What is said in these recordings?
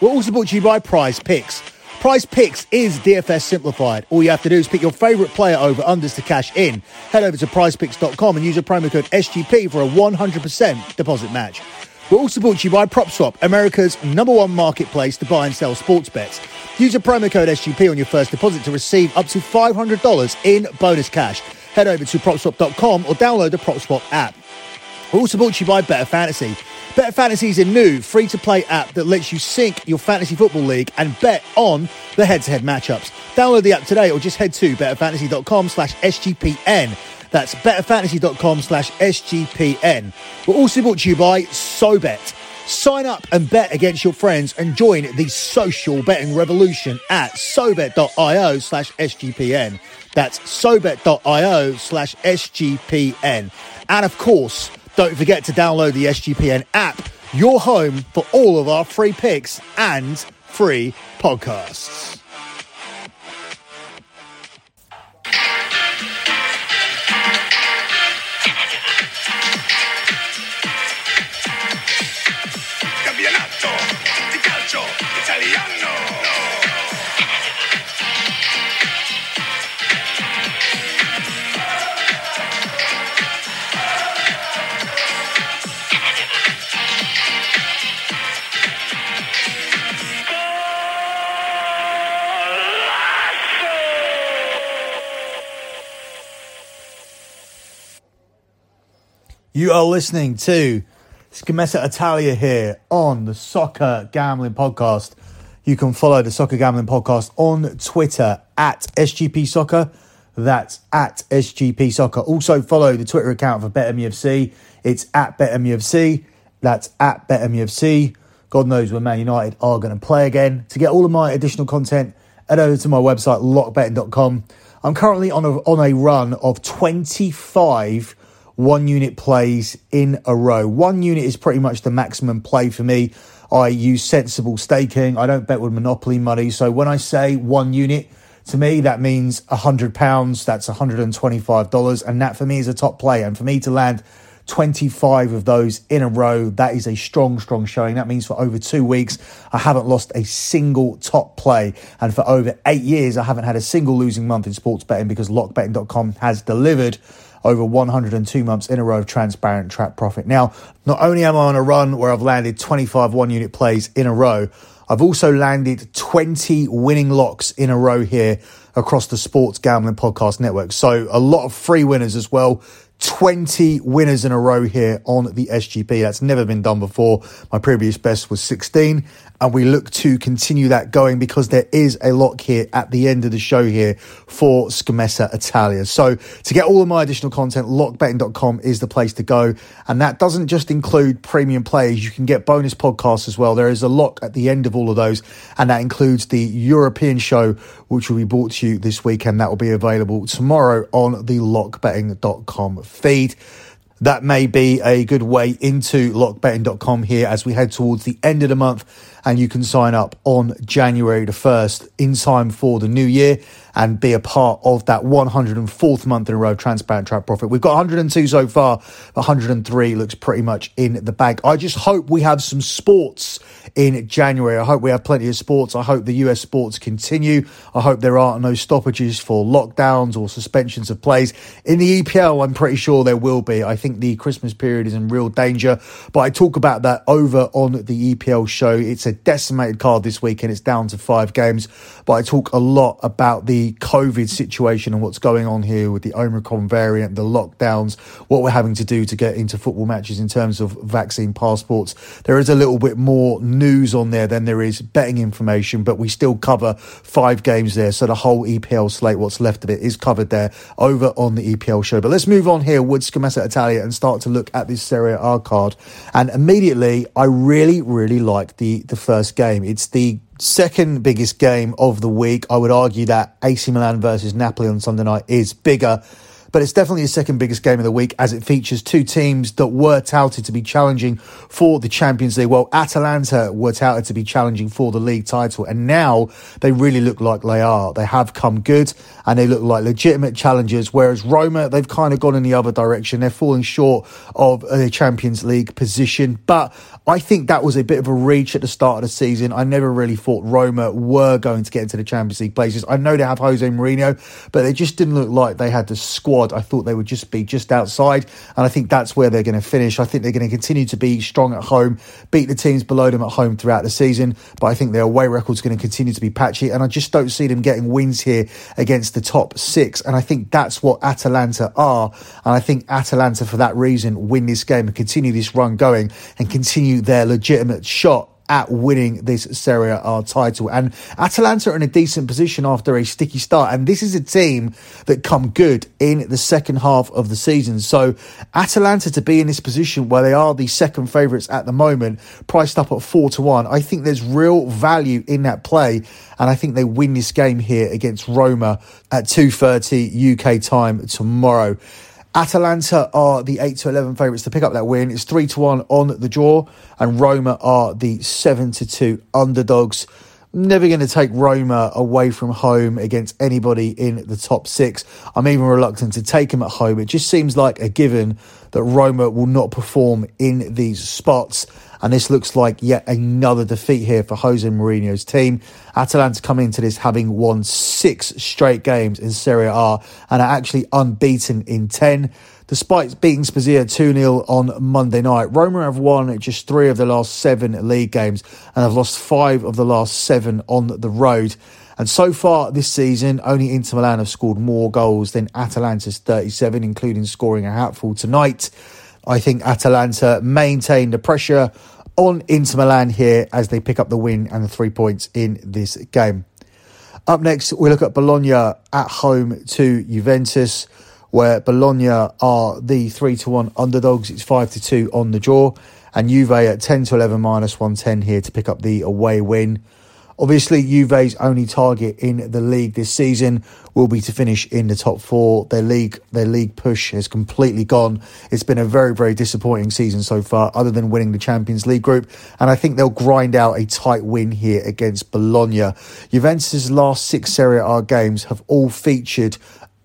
We're also brought to you by Prize Picks. Prize Picks is DFS simplified. All you have to do is pick your favourite player over unders to cash in. Head over to prizepicks.com and use a promo code SGP for a 100% deposit match. We're also brought to you by PropSwap, America's number one marketplace to buy and sell sports bets. Use a promo code SGP on your first deposit to receive up to $500 in bonus cash. Head over to propswap.com or download the PropSwap app. We're also brought to you by Better Fantasy. Better Fantasy is a new free to play app that lets you sync your fantasy football league and bet on the head to head matchups. Download the app today or just head to betterfantasy.com slash SGPN. That's betterfantasy.com slash SGPN. We're also brought to you by SoBet. Sign up and bet against your friends and join the social betting revolution at sobet.io slash SGPN. That's sobet.io slash SGPN. And of course, don't forget to download the SGPN app, your home for all of our free picks and free podcasts. You are listening to Scommessa Italia here on the Soccer Gambling Podcast. You can follow the Soccer Gambling Podcast on Twitter at SGP Soccer. That's at SGP Soccer. Also follow the Twitter account for BetMUFC. It's at BetMUFC. That's at BetMUFC. God knows when Man United are going to play again. To get all of my additional content, head over to my website, lockbetting.com. I'm currently on a, on a run of 25 one unit plays in a row. One unit is pretty much the maximum play for me. I use sensible staking. I don't bet with monopoly money. So when I say one unit, to me that means hundred pounds. That's $125, and that for me is a top play. And for me to land 25 of those in a row, that is a strong, strong showing. That means for over two weeks, I haven't lost a single top play. And for over eight years, I haven't had a single losing month in sports betting because lockbetting.com has delivered over 102 months in a row of transparent track profit. Now, not only am I on a run where I've landed 25 one unit plays in a row, I've also landed 20 winning locks in a row here across the Sports Gambling Podcast Network. So a lot of free winners as well. 20 winners in a row here on the SGP. That's never been done before. My previous best was 16 and we look to continue that going because there is a lock here at the end of the show here for Scommessa Italia. So to get all of my additional content, lockbetting.com is the place to go. And that doesn't just include premium players. You can get bonus podcasts as well. There is a lock at the end of all of those. And that includes the European show, which will be brought to you this weekend. That will be available tomorrow on the lockbetting.com feed that may be a good way into lockbetting.com here as we head towards the end of the month and you can sign up on January the 1st in time for the new year and be a part of that 104th month in a row of transparent track profit. We've got 102 so far, 103 looks pretty much in the bag. I just hope we have some sports in January. I hope we have plenty of sports. I hope the US sports continue. I hope there are no stoppages for lockdowns or suspensions of plays. In the EPL, I'm pretty sure there will be. I think the Christmas period is in real danger, but I talk about that over on the EPL show. It's a decimated card this week and it's down to five games, but I talk a lot about the COVID situation and what's going on here with the Omicron variant, the lockdowns, what we're having to do to get into football matches in terms of vaccine passports. There is a little bit more news on there than there is betting information, but we still cover five games there. So the whole EPL slate, what's left of it, is covered there over on the EPL show. But let's move on here with Scommessa Italia and start to look at this Serie A card. And immediately, I really, really like the, the first game. It's the second biggest game of the week. I would argue that AC Milan versus Napoli on Sunday night is bigger but it's definitely the second biggest game of the week as it features two teams that were touted to be challenging for the Champions League. Well, Atalanta were touted to be challenging for the league title, and now they really look like they are. They have come good and they look like legitimate challengers, whereas Roma, they've kind of gone in the other direction. They're falling short of a Champions League position, but I think that was a bit of a reach at the start of the season. I never really thought Roma were going to get into the Champions League places. I know they have Jose Mourinho, but they just didn't look like they had the squad I thought they would just be just outside. And I think that's where they're going to finish. I think they're going to continue to be strong at home, beat the teams below them at home throughout the season. But I think their away record is going to continue to be patchy. And I just don't see them getting wins here against the top six. And I think that's what Atalanta are. And I think Atalanta, for that reason, win this game and continue this run going and continue their legitimate shot at winning this Serie A title. And Atalanta are in a decent position after a sticky start. And this is a team that come good in the second half of the season. So Atalanta to be in this position where they are the second favourites at the moment, priced up at four to one, I think there's real value in that play. And I think they win this game here against Roma at 2.30 UK time tomorrow. Atalanta are the 8 to 11 favourites to pick up that win. It's 3 to 1 on the draw, and Roma are the 7 to 2 underdogs. Never going to take Roma away from home against anybody in the top six. I'm even reluctant to take them at home. It just seems like a given that Roma will not perform in these spots. And this looks like yet another defeat here for Jose Mourinho's team. Atalanta come into this having won six straight games in Serie A and are actually unbeaten in 10. Despite beating Spezia 2 0 on Monday night, Roma have won just three of the last seven league games and have lost five of the last seven on the road. And so far this season, only Inter Milan have scored more goals than Atalanta's 37, including scoring a hatful tonight. I think Atalanta maintain the pressure on Inter Milan here as they pick up the win and the three points in this game. Up next, we look at Bologna at home to Juventus, where Bologna are the 3 to 1 underdogs. It's 5 to 2 on the draw, and Juve at 10 to 11 minus 110 here to pick up the away win. Obviously, Juve's only target in the league this season will be to finish in the top four. Their league, their league push has completely gone. It's been a very, very disappointing season so far, other than winning the Champions League group. And I think they'll grind out a tight win here against Bologna. Juventus' last six Serie A games have all featured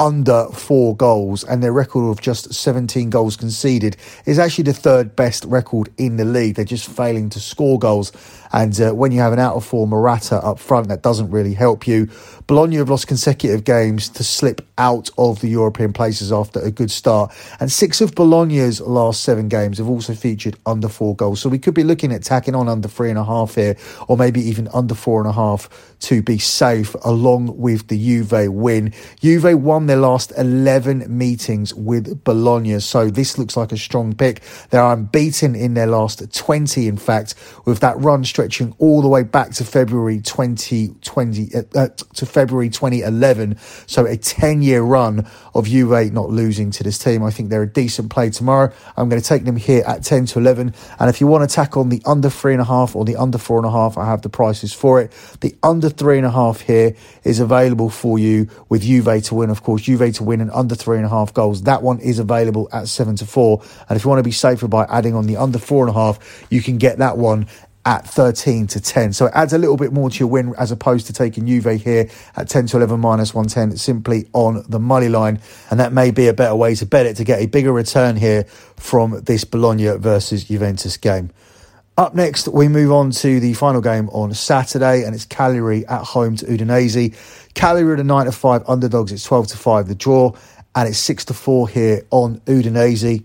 under four goals, and their record of just 17 goals conceded is actually the third best record in the league. They're just failing to score goals. And uh, when you have an out of form Morata up front, that doesn't really help you. Bologna have lost consecutive games to slip out of the European places after a good start. And six of Bologna's last seven games have also featured under four goals. So we could be looking at tacking on under three and a half here, or maybe even under four and a half to be safe, along with the Juve win. Juve won their last 11 meetings with Bologna. So this looks like a strong pick. They're unbeaten in their last 20, in fact, with that run stretching all the way back to February 2020, uh, uh, to February 2011. So a 10 year run of Juve not losing to this team. I think they're a decent play tomorrow. I'm going to take them here at 10 to 11. And if you want to tack on the under three and a half or the under four and a half, I have the prices for it. The under three and a half here is available for you with Juve to win, of course. Juve to win and under three and a half goals. That one is available at seven to four. And if you want to be safer by adding on the under four and a half, you can get that one at 13 to 10. So it adds a little bit more to your win as opposed to taking Juve here at 10 to 11 minus 110 simply on the money line. And that may be a better way to bet it to get a bigger return here from this Bologna versus Juventus game. Up next, we move on to the final game on Saturday, and it's Cagliari at home to Udinese. Cagliari are the 9 to 5 underdogs, it's 12 to 5 the draw, and it's 6 to 4 here on Udinese.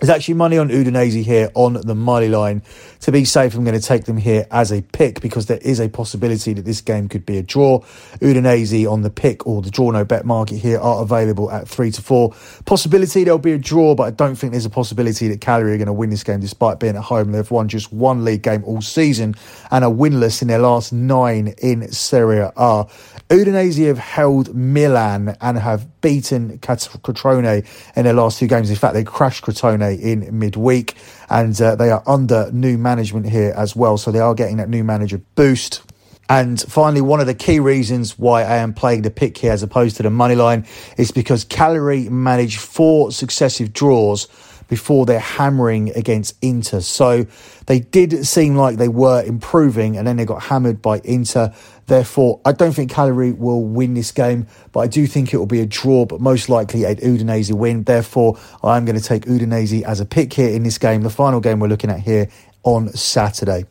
There's actually money on Udinese here on the money line. To be safe, I'm going to take them here as a pick because there is a possibility that this game could be a draw. Udinese on the pick or the draw no bet market here are available at three to four. Possibility there'll be a draw, but I don't think there's a possibility that Cagliari are going to win this game despite being at home. They've won just one league game all season and are winless in their last nine in Serie A. Udinese have held Milan and have beaten Crotone in their last two games. In fact, they crashed Crotone in midweek and uh, they are under new management here as well. So they are getting that new manager boost. And finally, one of the key reasons why I am playing the pick here as opposed to the money line is because Cagliari managed four successive draws before they're hammering against Inter. So they did seem like they were improving and then they got hammered by Inter. Therefore, I don't think Cagliari will win this game, but I do think it will be a draw, but most likely a Udinese win. Therefore, I'm going to take Udinese as a pick here in this game, the final game we're looking at here on Saturday.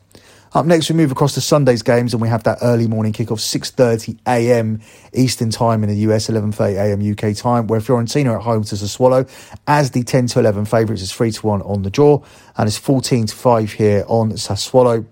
Up next, we move across to Sunday's games, and we have that early morning kickoff, 6:30 a.m. Eastern Time in the US, 11:30 a.m. UK time, where Fiorentina are at home to Sassuolo as the 10 to 11 favourites is three to one on the draw, and it's 14 to five here on Sassuolo.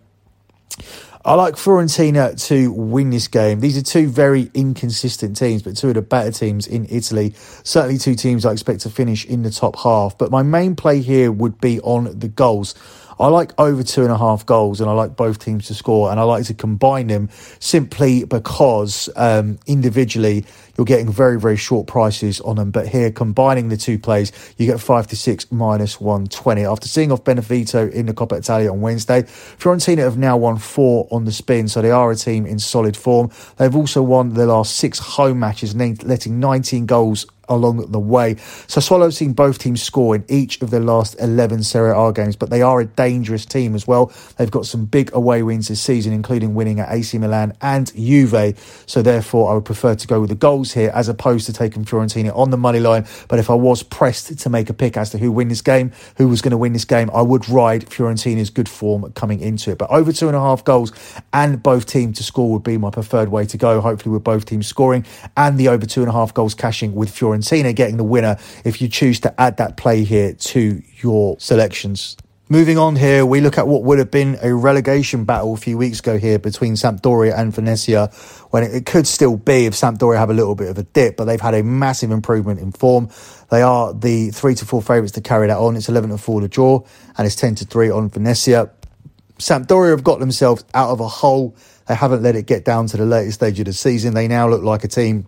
I like Fiorentina to win this game. These are two very inconsistent teams, but two of the better teams in Italy. Certainly, two teams I expect to finish in the top half. But my main play here would be on the goals. I like over two and a half goals, and I like both teams to score, and I like to combine them simply because um, individually you're getting very, very short prices on them. But here, combining the two plays, you get five to six minus 120. After seeing off Benevento in the Coppa Italia on Wednesday, Fiorentina have now won four on the spin, so they are a team in solid form. They've also won their last six home matches, letting 19 goals along the way. Sassuolo have seen both teams score in each of their last 11 Serie A games, but they are a dangerous team as well. They've got some big away wins this season, including winning at AC Milan and Juve. So therefore, I would prefer to go with the goals here as opposed to taking Fiorentina on the money line. But if I was pressed to make a pick as to who win this game, who was going to win this game, I would ride Fiorentina's good form coming into it. But over two and a half goals and both teams to score would be my preferred way to go. Hopefully, with both teams scoring and the over two and a half goals cashing with Fiorentina Fiorentina getting the winner if you choose to add that play here to your selections. Moving on here, we look at what would have been a relegation battle a few weeks ago here between Sampdoria and Venezia, when it, could still be if Sampdoria have a little bit of a dip, but they've had a massive improvement in form. They are the three to four favourites to carry that on. It's 11 to 4 to draw, and it's 10 to 3 on Venezia. Sampdoria have got themselves out of a hole. They haven't let it get down to the latest stage of the season. They now look like a team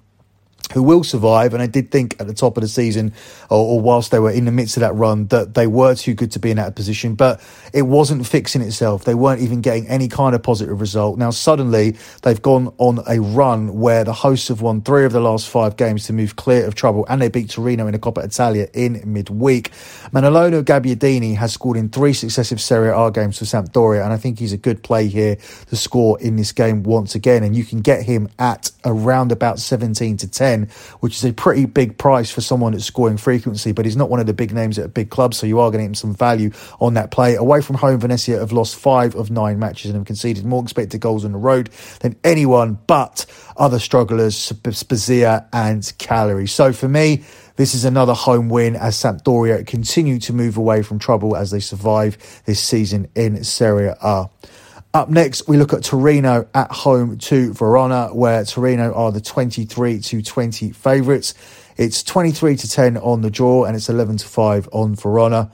who will survive. And I did think at the top of the season, or, or, whilst they were in the midst of that run, that they were too good to be in that position. But it wasn't fixing itself. They weren't even getting any kind of positive result. Now, suddenly, they've gone on a run where the hosts have won three of the last five games to move clear of trouble, and they beat Torino in the Coppa Italia in midweek. Manolo Gabbiadini has scored in three successive Serie A games for Sampdoria, and I think he's a good play here to score in this game once again. And you can get him at around about 17 to 10 which is a pretty big price for someone that's scoring frequency, but he's not one of the big names at a big club, so you are going to get some value on that play. Away from home, Venezia have lost five of nine matches and have conceded more expected goals on the road than anyone but other strugglers, Spezia and Cagliari. So for me, this is another home win as Sampdoria continue to move away from trouble as they survive this season in Serie A. Up next, we look at Torino at home to Verona, where Torino are the 23 to 20 favourites. It's 23 to 10 on the draw and it's 11 to 5 on Verona.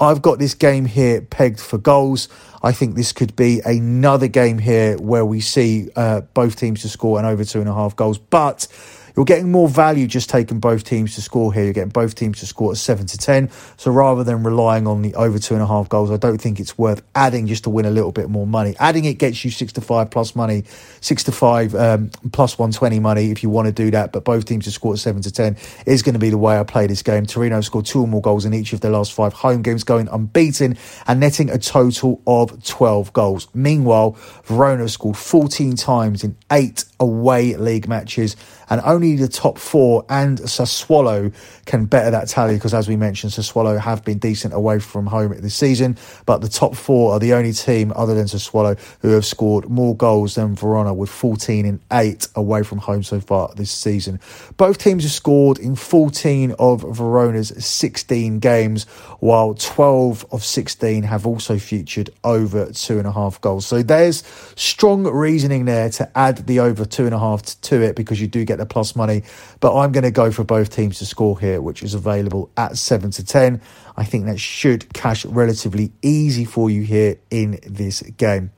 I've got this game here pegged for goals. I think this could be another game here where we see uh, both teams to score and over two and a half goals. But you're getting more value just taking both teams to score here. You're getting both teams to score at 7 to 10. So rather than relying on the over two and a half goals, I don't think it's worth adding just to win a little bit more money. Adding it gets you 6 to 5 plus money, 6 to 5 um, plus 120 money if you want to do that. But both teams to score at 7 to 10 is going to be the way I play this game. Torino scored two or more goals in each of their last five home games, going unbeaten and netting a total of 12 goals. Meanwhile, Verona scored 14 times in eight away league matches and only the top four and Sassuolo can better that tally because, as we mentioned, Sassuolo have been decent away from home this season, but the top four are the only team other than Sassuolo who have scored more goals than Verona with 14 and 8 away from home so far this season. Both teams have scored in 14 of Verona's 16 games, while 12 of 16 have also featured over two and a half goals. So there's strong reasoning there to add the over two and a half to it because you do get the plus money. But I'm going to go for both teams to score here, which is available at 7 to 10. I think that should cash relatively easy for you here in this game.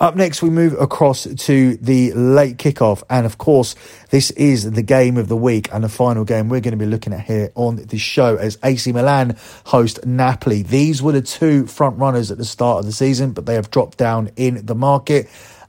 Up next, we move across to the late kickoff. And of course, this is the game of the week and the final game we're going to be looking at here on the show as AC Milan host Napoli. These were the two front runners at the start of the season, but they have dropped down in the market.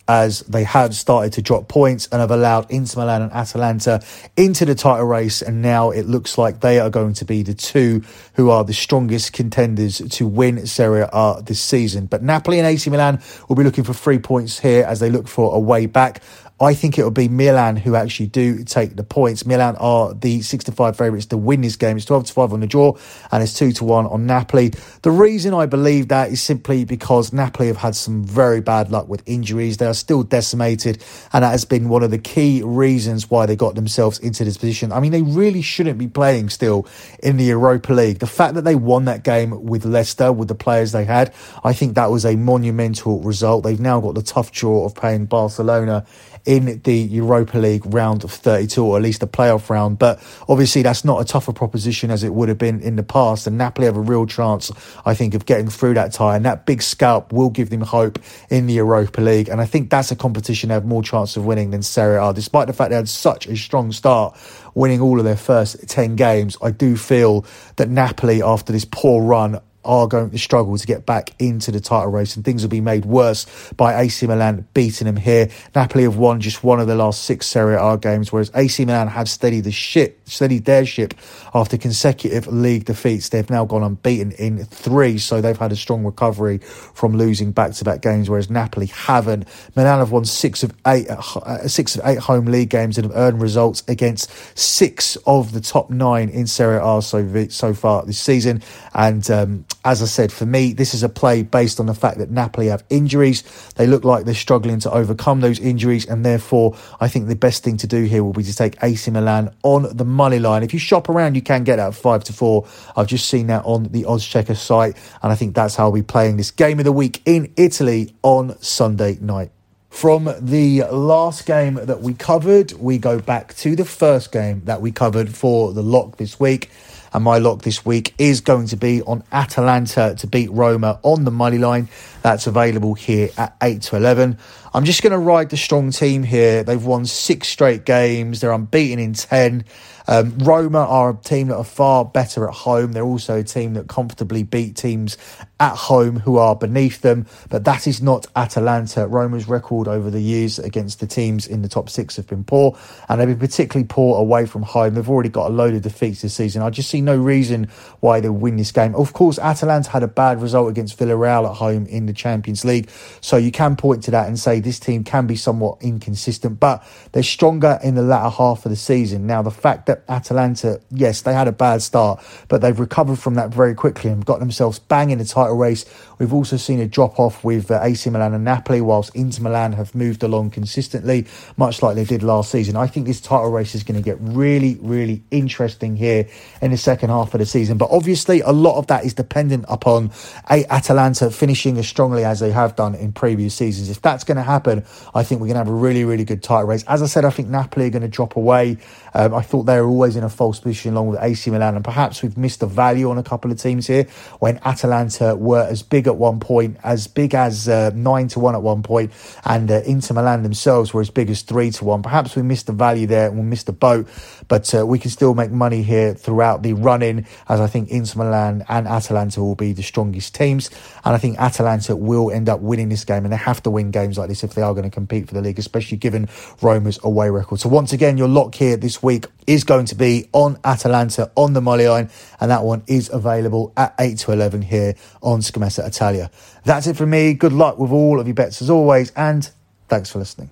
As they have started to drop points and have allowed Inter Milan and Atalanta into the title race. And now it looks like they are going to be the two who are the strongest contenders to win Serie A this season. But Napoli and AC Milan will be looking for three points here as they look for a way back. I think it will be Milan who actually do take the points. Milan are the 65 favourites to win this game. It's 12 to 5 on the draw and it's 2 to 1 on Napoli. The reason I believe that is simply because Napoli have had some very bad luck with injuries. They are still decimated and that has been one of the key reasons why they got themselves into this position. I mean, they really shouldn't be playing still in the Europa League. The fact that they won that game with Leicester, with the players they had, I think that was a monumental result. They've now got the tough draw of playing Barcelona in the Europa League round of 32, or at least the playoff round. But obviously, that's not a tougher proposition as it would have been in the past. And Napoli have a real chance, I think, of getting through that tie. And that big scalp will give them hope in the Europa League. And I think that's a competition they have more chance of winning than Serie A, despite the fact they had such a strong start winning all of their first 10 games. I do feel that Napoli, after this poor run, are going to struggle to get back into the title race, and things will be made worse by AC Milan beating them here. Napoli have won just one of the last six Serie A games, whereas AC Milan have steadied the ship, steadied their ship after consecutive league defeats. They've now gone unbeaten in three, so they've had a strong recovery from losing back-to-back games, whereas Napoli haven't. Milan have won six of eight, uh, six of eight home league games and have earned results against six of the top nine in Serie A so so far this season, and. Um, as I said, for me, this is a play based on the fact that Napoli have injuries. They look like they're struggling to overcome those injuries, and therefore, I think the best thing to do here will be to take AC Milan on the money line. If you shop around, you can get that five to four. I've just seen that on the Odds Checker site, and I think that's how we'll be playing this game of the week in Italy on Sunday night. From the last game that we covered, we go back to the first game that we covered for the lock this week. And my lock this week is going to be on Atalanta to beat Roma on the money line. That's available here at 8 to 11. I'm just going to ride the strong team here. They've won six straight games, they're unbeaten in 10. Um, Roma are a team that are far better at home. They're also a team that comfortably beat teams at home who are beneath them, but that is not Atalanta. Roma's record over the years against the teams in the top six have been poor, and they've been particularly poor away from home. They've already got a load of defeats this season. I just see no reason why they'll win this game. Of course, Atalanta had a bad result against Villarreal at home in the Champions League, so you can point to that and say this team can be somewhat inconsistent, but they're stronger in the latter half of the season. Now, the fact that Atalanta, yes, they had a bad start, but they've recovered from that very quickly and got themselves bang in the title race. We've also seen a drop off with uh, AC Milan and Napoli, whilst Inter Milan have moved along consistently, much like they did last season. I think this title race is going to get really, really interesting here in the second half of the season. But obviously, a lot of that is dependent upon Atalanta finishing as strongly as they have done in previous seasons. If that's going to happen, I think we're going to have a really, really good title race. As I said, I think Napoli are going to drop away. Um, I thought they were always in a false position along with AC Milan, and perhaps we've missed the value on a couple of teams here when Atalanta were as big at one point, as big as uh, nine to one at one point, and uh, Inter Milan themselves were as big as three to one. Perhaps we missed the value there and we missed the boat, but uh, we can still make money here throughout the run in, as I think Inter Milan and Atalanta will be the strongest teams, and I think Atalanta will end up winning this game, and they have to win games like this if they are going to compete for the league, especially given Roma's away record. So once again, your lock here this week is going to be on Atalanta on the money line, and that one is available at 8 to 11 here on Scommessa Italia. That's it from me. Good luck with all of your bets as always, and thanks for listening.